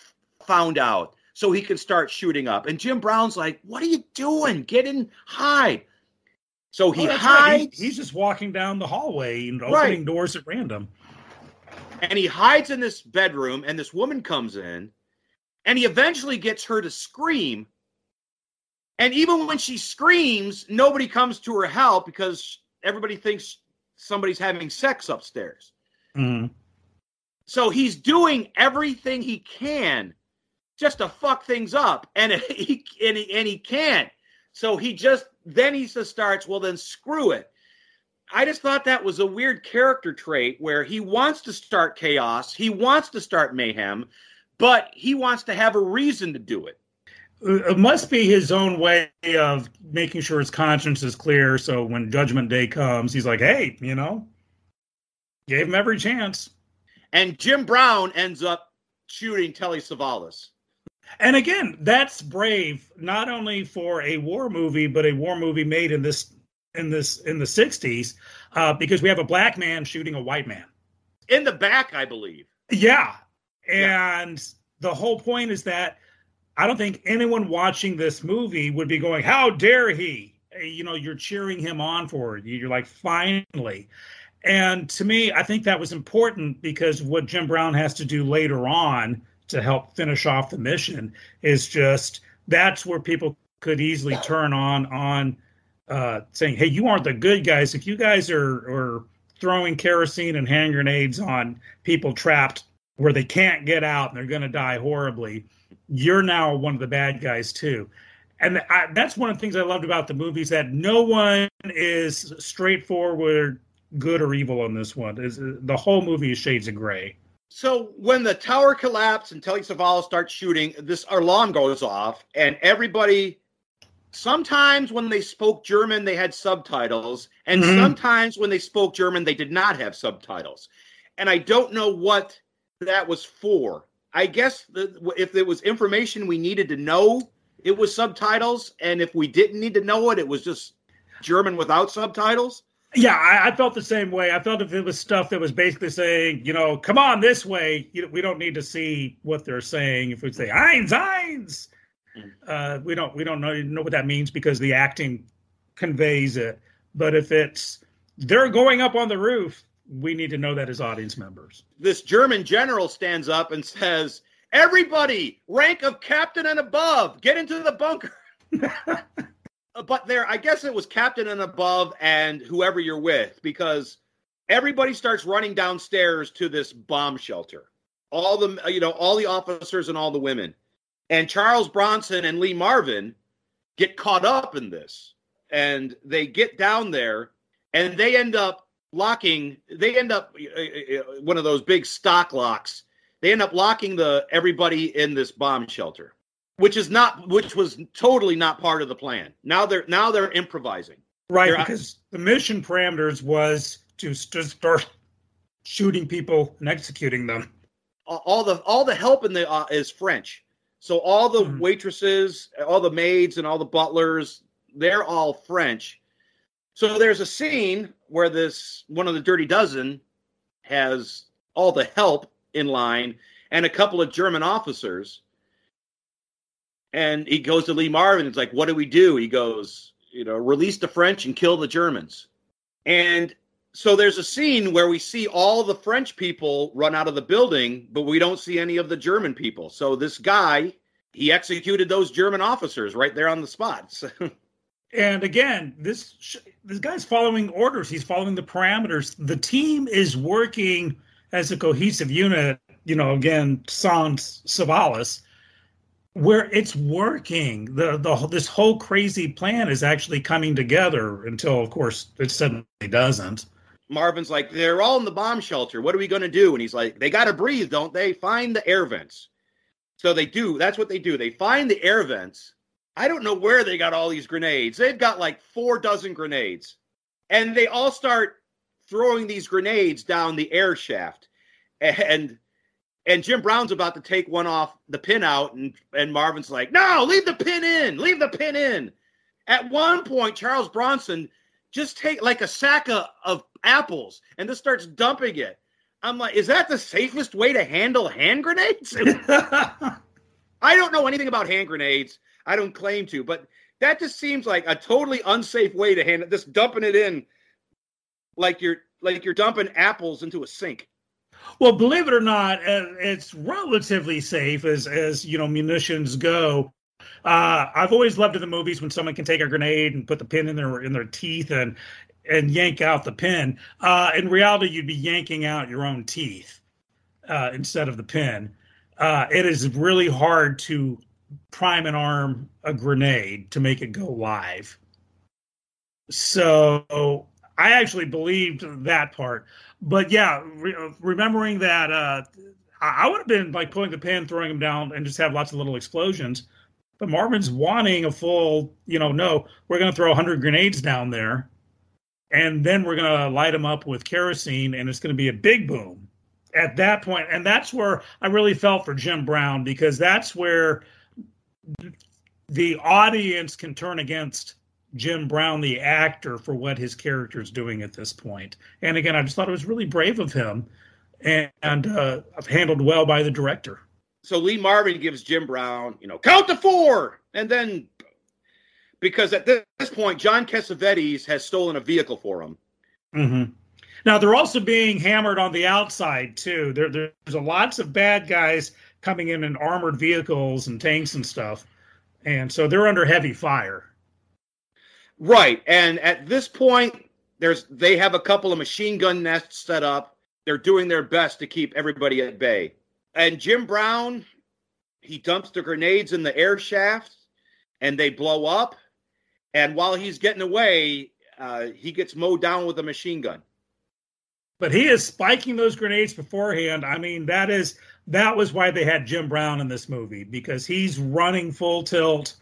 found out so he can start shooting up. And Jim Brown's like, "What are you doing? Get in, hide." So he Oh, that's right. hides. He- he's just walking down the hallway and Right. opening doors at random. and he hides in this bedroom and this woman comes in and he eventually gets her to scream. And even when she screams nobody comes to her help because everybody thinks somebody's having sex upstairs. Mhm. so he's doing everything he can just to fuck things up and he and he, and he can't. So he just then he just starts well then screw it. I just thought that was a weird character trait where he wants to start chaos, he wants to start mayhem, but he wants to have a reason to do it. It must be his own way of making sure his conscience is clear. So when Judgment Day comes, he's like, "Hey, you know, gave him every chance." And Jim Brown ends up shooting Telly Savalas. And again, that's brave, not only for a war movie, but a war movie made in this in this in the '60s, uh, because we have a black man shooting a white man. In the back, I believe. Yeah. And the whole point is that I don't think anyone watching this movie would be going, How dare he? You know, you're cheering him on for it. You're like, Finally. And to me, I think that was important because what Jim Brown has to do later on to help finish off the mission is just that's where people could easily turn on on uh, saying, "Hey, you aren't the good guys. If you guys are are throwing kerosene and hand grenades on people trapped where they can't get out and they're going to die horribly, you're now one of the bad guys too." And I, that's one of the things I loved about the movie is that no one is straightforward good or evil on this one. Is the whole movie is shades of gray. So when the tower collapsed and Telly Savalas starts shooting, this alarm goes off, and everybody. Sometimes when they spoke German, they had subtitles, and Mhm. sometimes when they spoke German, they did not have subtitles. And I don't know what that was for. I guess the, if there was information we needed to know, it was subtitles, and if we didn't need to know it, it was just German without subtitles. Yeah, I, I felt the same way. I felt if it was stuff that was basically saying, you know, come on this way, you, we don't need to see what they're saying. If we say Eins, Eins, uh, we don't we don't know know what that means because the acting conveys it. But if it's they're going up on the roof, we need to know that as audience members. this German general stands up and says, Everybody, rank of captain and above, get into the bunker. but there, I guess it was captain and above and whoever you're with because everybody starts running downstairs to this bomb shelter. All the, you know, all the officers and all the women. And Charles Bronson and Lee Marvin get caught up in this. And they get down there and they end up locking, they end up uh, uh, one of those big stock locks. They end up locking the everybody in this bomb shelter which is not which was totally not part of the plan. Now they're now they're improvising. Right, They're- because the mission parameters was to just start shooting people and executing them. all the all the help in the uh, is French. So all the Mhm. waitresses, all the maids, and all the butlers, they're all French. So there's a scene where this one of the Dirty Dozen has all the help in line and a couple of German officers. And he goes to Lee Marvin. It's like, what do we do? He goes, you know, release the French and kill the Germans. And so there's a scene where we see all the French people run out of the building, but we don't see any of the German people. So this guy, he executed those German officers right there on the spot. So- And again, this sh- this guy's following orders. He's following the parameters. The team is working as a cohesive unit. You know, again, sans Savalas, where it's working. The the this whole crazy plan is actually coming together until, of course, it suddenly doesn't. Marvin's like, they're all in the bomb shelter. What are we going to do? And he's like, they got to breathe, don't they? Find the air vents. So they do. That's what they do. They find the air vents. I don't know where they got all these grenades. They've got like four dozen grenades. And they all start throwing these grenades down the air shaft. And and Jim Brown's about to take one off the pin out, and, and Marvin's like, no, leave the pin in, leave the pin in. At one point, Charles Bronson just take like a sack of, of apples and just starts dumping it. I'm like, is that the safest way to handle hand grenades? I don't know anything about hand grenades. I don't claim to, but that just seems like a totally unsafe way to handle just dumping it in like you're like you're dumping apples into a sink. Well, believe it or not, uh, it's relatively safe as as you know munitions go. Uh, I've always loved in the movies when someone can take a grenade and put the pin in their in their teeth and and yank out the pin. Uh, in reality, you'd be yanking out your own teeth uh, instead of the pin. Uh, it is really hard to prime and arm a grenade to make it go live. So I actually believed that part. But yeah, re- remembering that uh, I I would have been like pulling the pin, throwing them down, and just have lots of little explosions. But Marvin's wanting a full, you know, no, we're going to throw 100 grenades down there, and then we're going to light them up with kerosene, and it's going to be a big boom at that point. And that's where I really felt for Jim Brown because that's where the audience can turn against Jim Brown, the actor, for what his character is doing at this point. And again, I just thought it was really brave of him and, and uh, handled well by the director. So Lee Marvin gives Jim Brown, you know, count to four, and then because at this point John Cassavetes has stolen a vehicle for him. Mm-hmm. Now they're also being hammered on the outside too. There, there's a lots of bad guys coming in in armored vehicles and tanks and stuff, and so they're under heavy fire. Right. And at this point, there's they have a couple of machine gun nests set up. They're doing their best to keep everybody at bay. And Jim Brown, he dumps the grenades in the air shaft and they blow up. And while he's getting away, uh, he gets mowed down with a machine gun. But he is spiking those grenades beforehand. I mean, that is that was why they had Jim Brown in this movie because he's running full tilt,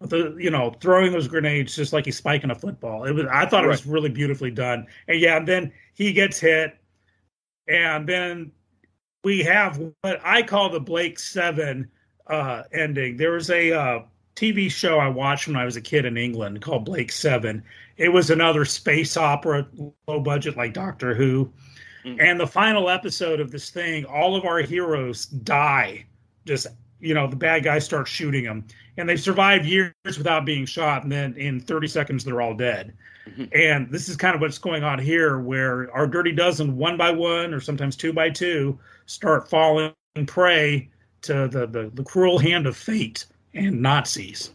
the you know throwing those grenades just like he's spiking a football. It was I thought it was really beautifully done. And yeah, and then he gets hit, and then we have what I call the Blake Seven uh, ending. There was a uh, TV show I watched when I was a kid in England called Blake Seven. It was another space opera, low budget like Doctor Who. Mm-hmm. And the final episode of this thing, all of our heroes die. Just you know, the bad guys start shooting them, and they survive years without being shot, and then in 30 seconds they're all dead. Mm-hmm. And this is kind of what's going on here, where our dirty dozen, one by one, or sometimes two by two, start falling prey to the the, the cruel hand of fate and Nazis.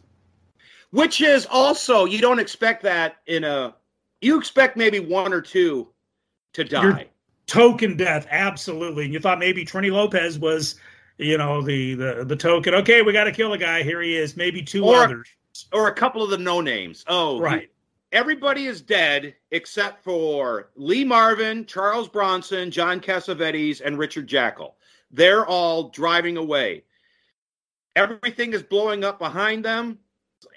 which is also you don't expect that in a you expect maybe one or two to die. Your token death, absolutely. And you thought maybe Trini Lopez was, you know, the the the token. Okay, we got to kill a guy. Here he is. Maybe two Or- others. or a couple of the no names. Oh, Right. Everybody is dead except for Lee Marvin, Charles Bronson, John Cassavetes, and Richard Jaeckel. They're all driving away. Everything is blowing up behind them,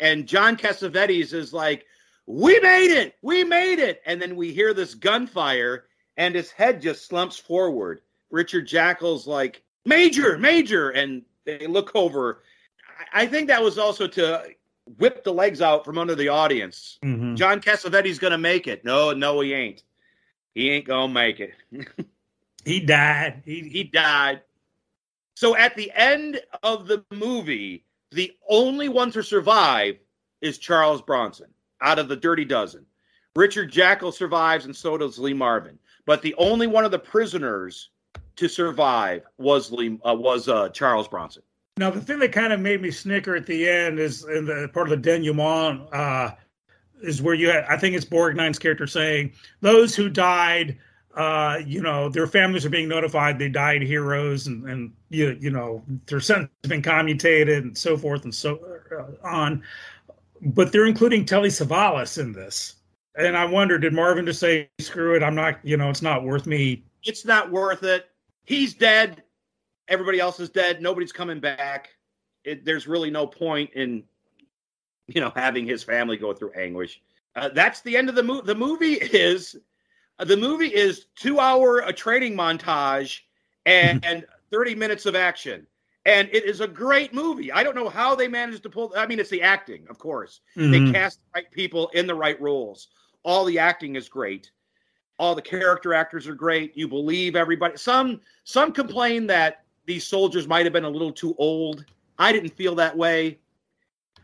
and John Cassavetes is like, "We made it! We made it!" And then we hear this gunfire, and his head just slumps forward. Richard Jaeckel's like, "Major, Major!" And they look over. I think that was also to whip the legs out from under the audience. Mhm. John Cassavetes gonna make it. No, no, he ain't. He ain't gonna make it. He died. He, he died. So at the end of the movie, the only one to survive is Charles Bronson out of the Dirty Dozen. Richard Jaeckel survives, and so does Lee Marvin. But the only one of the prisoners to survive was Lee uh, was uh, Charles Bronson. Now, the thing that kind of made me snicker at the end is in the part of the denouement uh, is where you had, I think it's Borgnine's character saying, those who died, uh, you know, their families are being notified they died heroes and, and you, you know, their sentence has been commutated and so forth and so uh, on. But they're including Telly Savalas in this. And I wonder, did Marvin just say, screw it, I'm not, you know, it's not worth me It's not worth it. He's dead. Everybody else is dead. Nobody's coming back. It, there's really no point in, you know, having his family go through anguish. Uh, that's the end of the movie. The movie is uh, the movie is two hour a training montage and, and 30 minutes of action. And it is a great movie. I don't know how they managed to pull. I mean, it's the acting, of course. Mhm. They cast the right people in the right roles. All the acting is great. All the character actors are great. You believe everybody. Some some complain that these soldiers might have been a little too old. I didn't feel that way.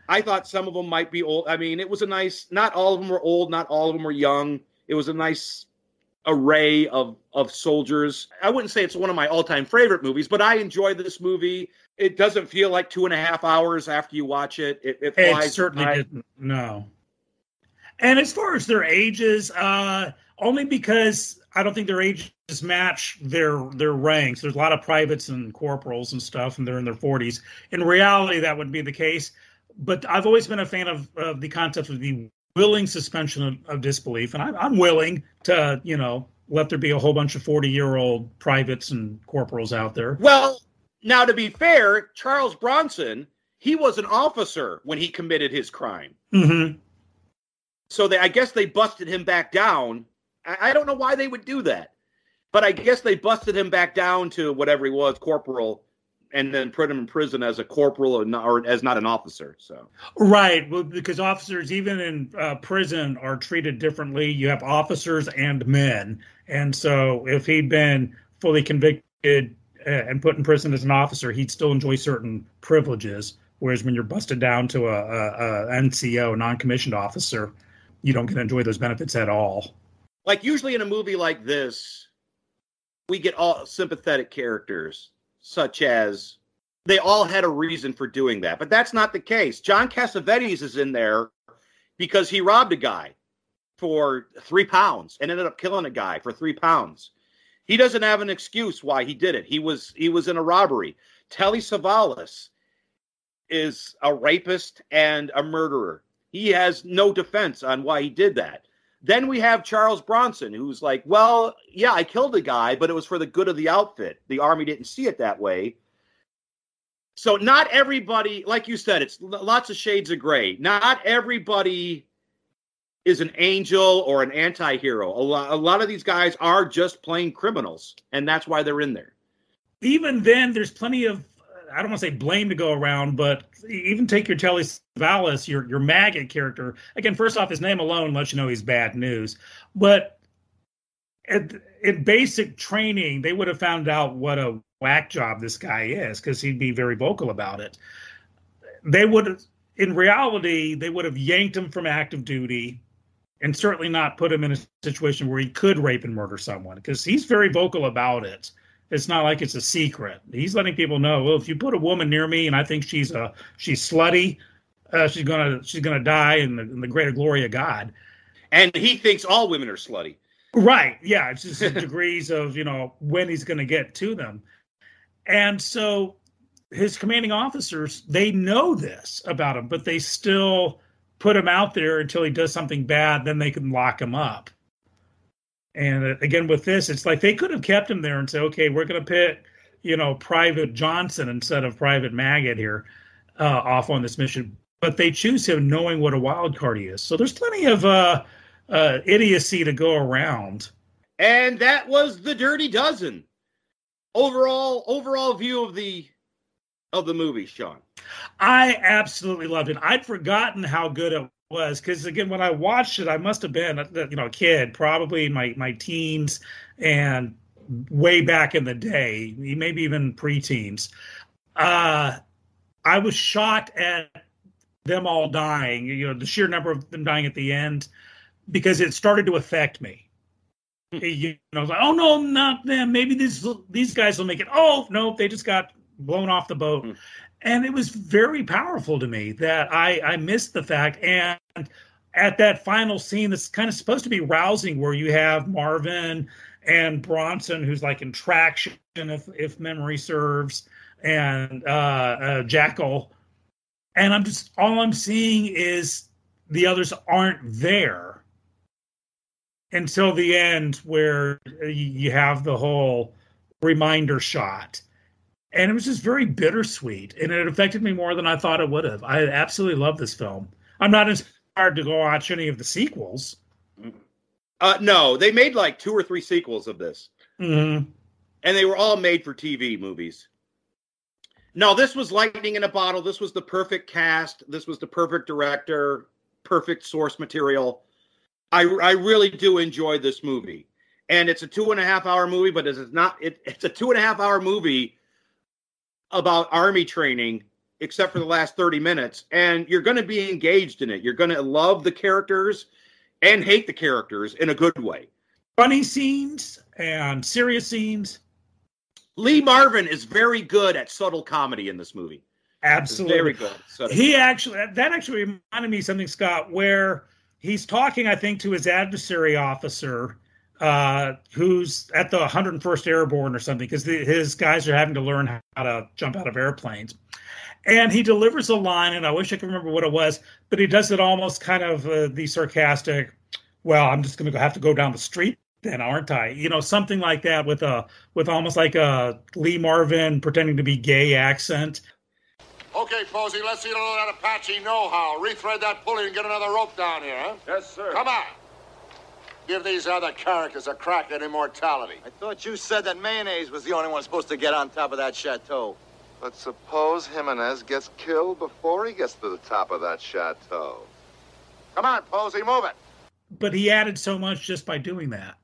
I thought some of them might be old. I mean, it was a nice. Not all of them were old. Not all of them were young. It was a nice array of of soldiers. I wouldn't say it's one of my all time favorite movies, but I enjoy this movie. It doesn't feel like two and a half hours after you watch it. It, it It flies certainly by. didn't. No. And as far as their ages, uh, only because I don't think their ages match their their ranks. There's a lot of privates and corporals and stuff, and they're in their 40s. In reality, that would be the case. But I've always been a fan of, of the concept of the willing suspension of, of disbelief, and I'm, I'm willing to, you know, let there be a whole bunch of 40 year old privates and corporals out there. Well, now to be fair, Charles Bronson, he was an officer when he committed his crime. Mm-hmm. So they, I guess they busted him back down. I, I don't know why they would do that, but I guess they busted him back down to whatever he was, corporal, and then put him in prison as a corporal or, not, or as not an officer. So Right, well, because officers, even in uh, prison, are treated differently. You have officers and men, and so if he'd been fully convicted uh, and put in prison as an officer, he'd still enjoy certain privileges. Whereas when you're busted down to a, a, a NCO, non-commissioned officer, you don't get to enjoy those benefits at all. like usually in a movie like this, we get all sympathetic characters, such as they all had a reason for doing that, but that's not the case. John Cassavetes is in there because he robbed a guy for three pounds and ended up killing a guy for three pounds. He doesn't have an excuse why he did it. He was he was in a robbery. Telly Savalas is a rapist and a murderer. He has no defense on why he did that. Then we have Charles Bronson, who's like, well, yeah, I killed a guy, but it was for the good of the outfit. The army didn't see it that way. So not everybody, like you said, it's lots of shades of gray. Not everybody is an angel or an anti-hero. A lot, a lot of these guys are just plain criminals, and that's why they're in there. even then, there's plenty of I don't want to say blame to go around, but even take your Telly Savalas, your your maggot character. Again, first off, his name alone lets you know he's bad news. But at, in basic training, they would have found out what a whack job this guy is because he'd be very vocal about it. They would, in reality, they would have yanked him from active duty and certainly not put him in a situation where he could rape and murder someone because he's very vocal about it it's not like it's a secret. He's letting people know, well, if you put a woman near me and I think she's a she's slutty, uh, she's gonna she's gonna die in the, in the greater glory of God. And he thinks all women are slutty. Right. Yeah. It's just degrees of, you know, when he's going to get to them. And so his commanding officers, they know this about him, but they still put him out there until he does something bad. Then they can lock him up. And uh, again, with this, it's like they could have kept him there and say, okay, we're going to put, you know, Private Johnson instead of Private Maggott here uh, off on this mission. But they choose him knowing what a wild card he is. So there's plenty of, uh, uh, idiocy to go around. And that was the Dirty Dozen. Overall, overall view of the of the movie, Sean. I absolutely loved it. I'd forgotten how good it was because again, when I watched it, I must have been you know a kid, probably in my my teens and way back in the day, maybe even preteens. Uh, I was shocked at them all dying. You know, the sheer number of them dying at the end because it started to affect me. Hmm. You know, I was like, oh no, not them. Maybe these these guys will make it. Oh no, they just got blown off the boat. And it was very powerful to me that I I missed the fact. And at that final scene, that's kind of supposed to be rousing, where you have Marvin and Bronson, who's like in traction, if if memory serves, and uh, uh, Jaeckel. And I'm just all I'm seeing is the others aren't there until the end where you have the whole reminder shot and it was just very bittersweet and it affected me more than i thought it would have. I absolutely love this film. I'm not inspired to go watch any of the sequels. Uh, no they made like two or three sequels of this. Mm-hmm. and they were all made for tv movies. No this was lightning in a bottle. This was the perfect cast. This was the perfect director perfect source material. I I really do enjoy this movie, and it's a two and a half hour movie, but it's not. It, it's a two and a half hour movie about army training, except for the last thirty minutes, and you're going to be engaged in it. You're going to love the characters and hate the characters in a good way. Funny scenes and serious scenes. Lee Marvin is very good at subtle comedy in this movie. Absolutely, very good. He actually that actually reminded me of something, Scott, where he's talking, I think, to his adversary officer, uh, who's at the 101st Airborne or something, because his guys are having to learn how to jump out of airplanes. And he delivers a line, and I wish I could remember what it was, but he does it almost kind of uh, the sarcastic, "Well, I'm just going to have to go down the street then, aren't I?" You know, something like that with a with almost like a Lee Marvin pretending to be gay accent. Okay, Posey, let's see all that Apache know-how. Rethread that pulley and get another rope down here, huh? Yes, sir. Come on. Give these other characters a crack at immortality. I thought you said that mayonnaise was the only one supposed to get on top of that chateau. But suppose Jimenez gets killed before he gets to the top of that chateau. Come on, Posey, move it. But he added so much just by doing that.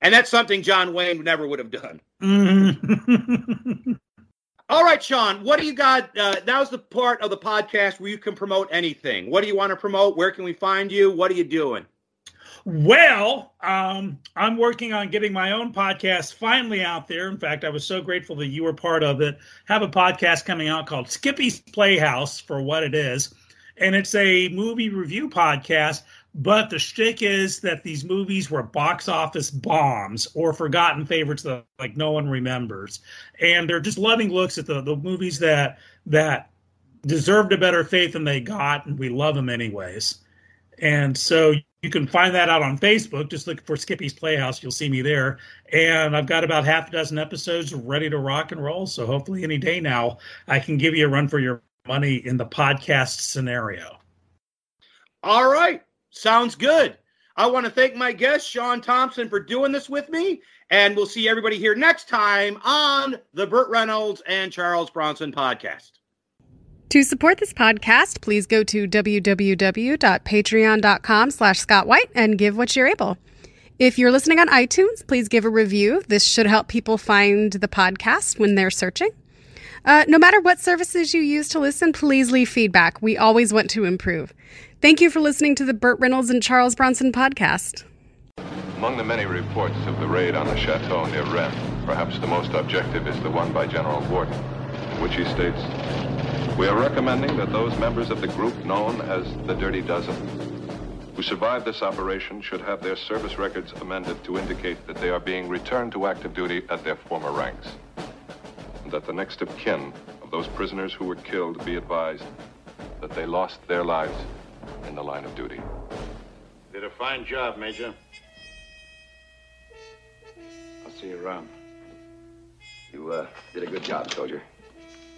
And that's something John Wayne never would have done. Mm-hmm. All right, Sean, what do you got? Uh, was the part of the podcast where you can promote anything. What do you want to promote? Where can we find you? What are you doing? Well, um, I'm working on getting my own podcast finally out there. In fact, I was so grateful that you were part of it. Have a podcast coming out called Skippy's Playhouse for what it is. And it's a movie review podcast but the shtick is that these movies were box office bombs or forgotten favorites that like no one remembers, and they're just loving looks at the the movies that that deserved a better fate than they got, and we love them anyways. And so you can find that out on Facebook. Just look for Skippy's Playhouse. You'll see me there. And I've got about half a dozen episodes ready to rock and roll. So hopefully, any day now, I can give you a run for your money in the podcast scenario. All right. Sounds good. I want to thank my guest, Sean Thompson, for doing this with me. And we'll see everybody here next time on the Burt Reynolds and Charles Bronson podcast. To support this podcast, please go to www.patreon.com slash Scott White and give what you're able. If you're listening on iTunes, please give a review. This should help people find the podcast when they're searching. Uh, no matter what services you use to listen, please leave feedback. We always want to improve. Thank you for listening to the Burt Reynolds and Charles Bronson podcast. Among the many reports of the raid on the chateau near Rennes, perhaps the most objective is the one by General Worden, in which he states We are recommending that those members of the group known as the Dirty Dozen who survived this operation should have their service records amended to indicate that they are being returned to active duty at their former ranks. And that the next of kin of those prisoners who were killed be advised that they lost their lives in the line of duty. Did a fine job, Major. I'll see you around. You uh, did a good job, soldier.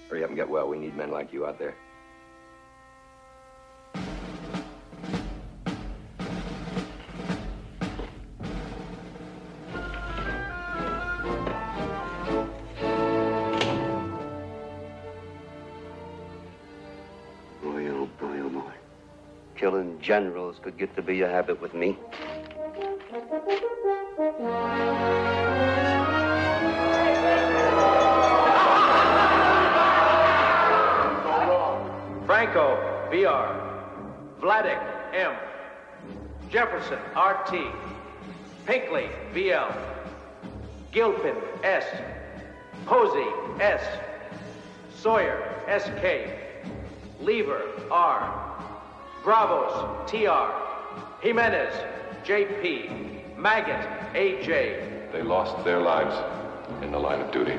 Hurry up and get well. We need men like you out there. Boy, oh boy, oh boy. Killing generals could get to be a habit with me. Franko, BR. Vladik, M. Jefferson, RT. Pinkley, VL. Gilpin, S. Posey, S. Sawyer, SK. Lever, R. Bravos, TR. Jimenez, JP. Maggott, AJ. They lost their lives in the line of duty.